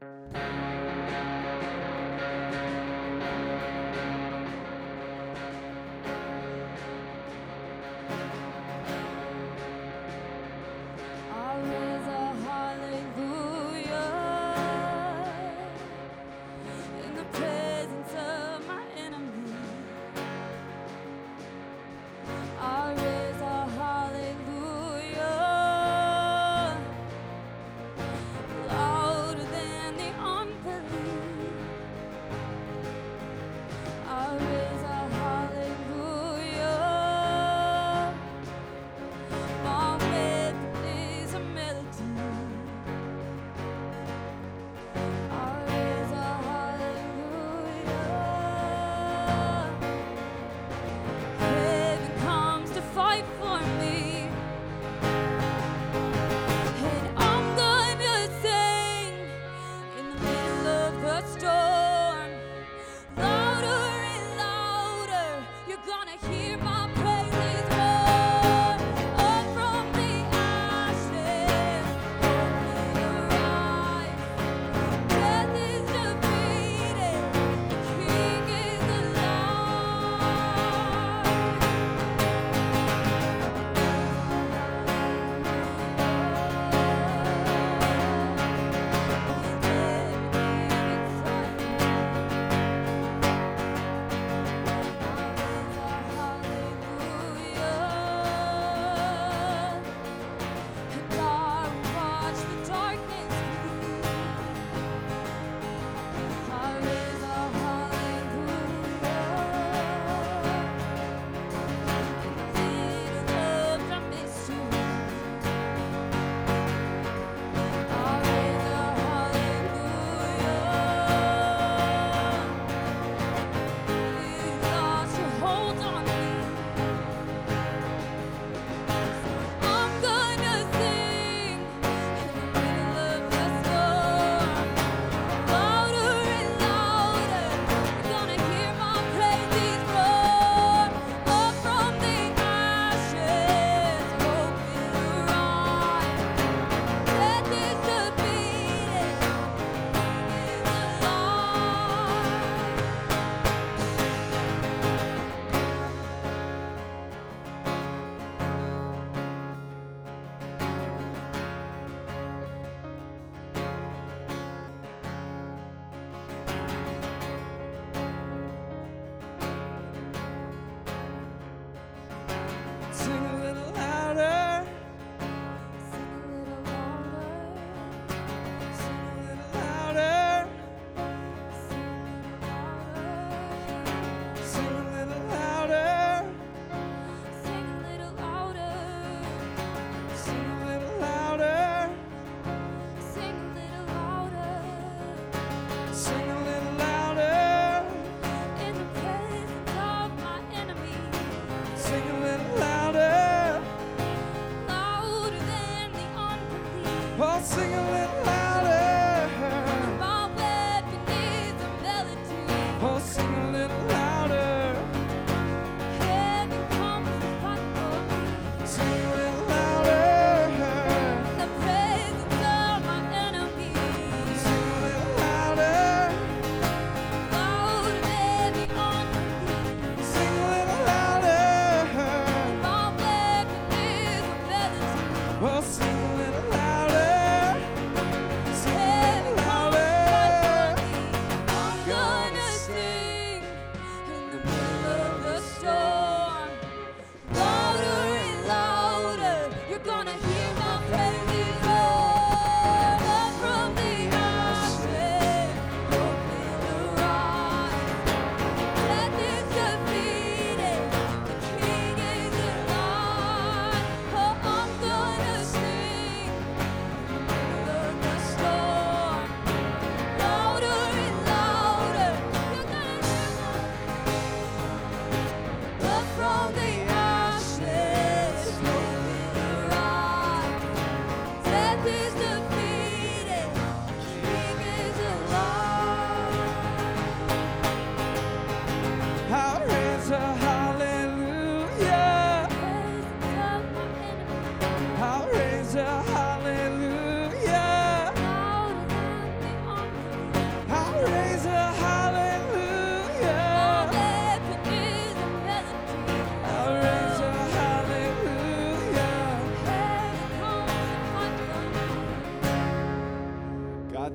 I'll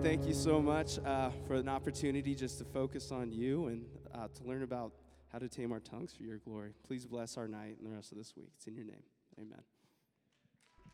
thank you so much uh, for an opportunity just to focus on you and uh, to learn about how to tame our tongues for your glory. Please bless our night and the rest of this week. It's in your name. Amen.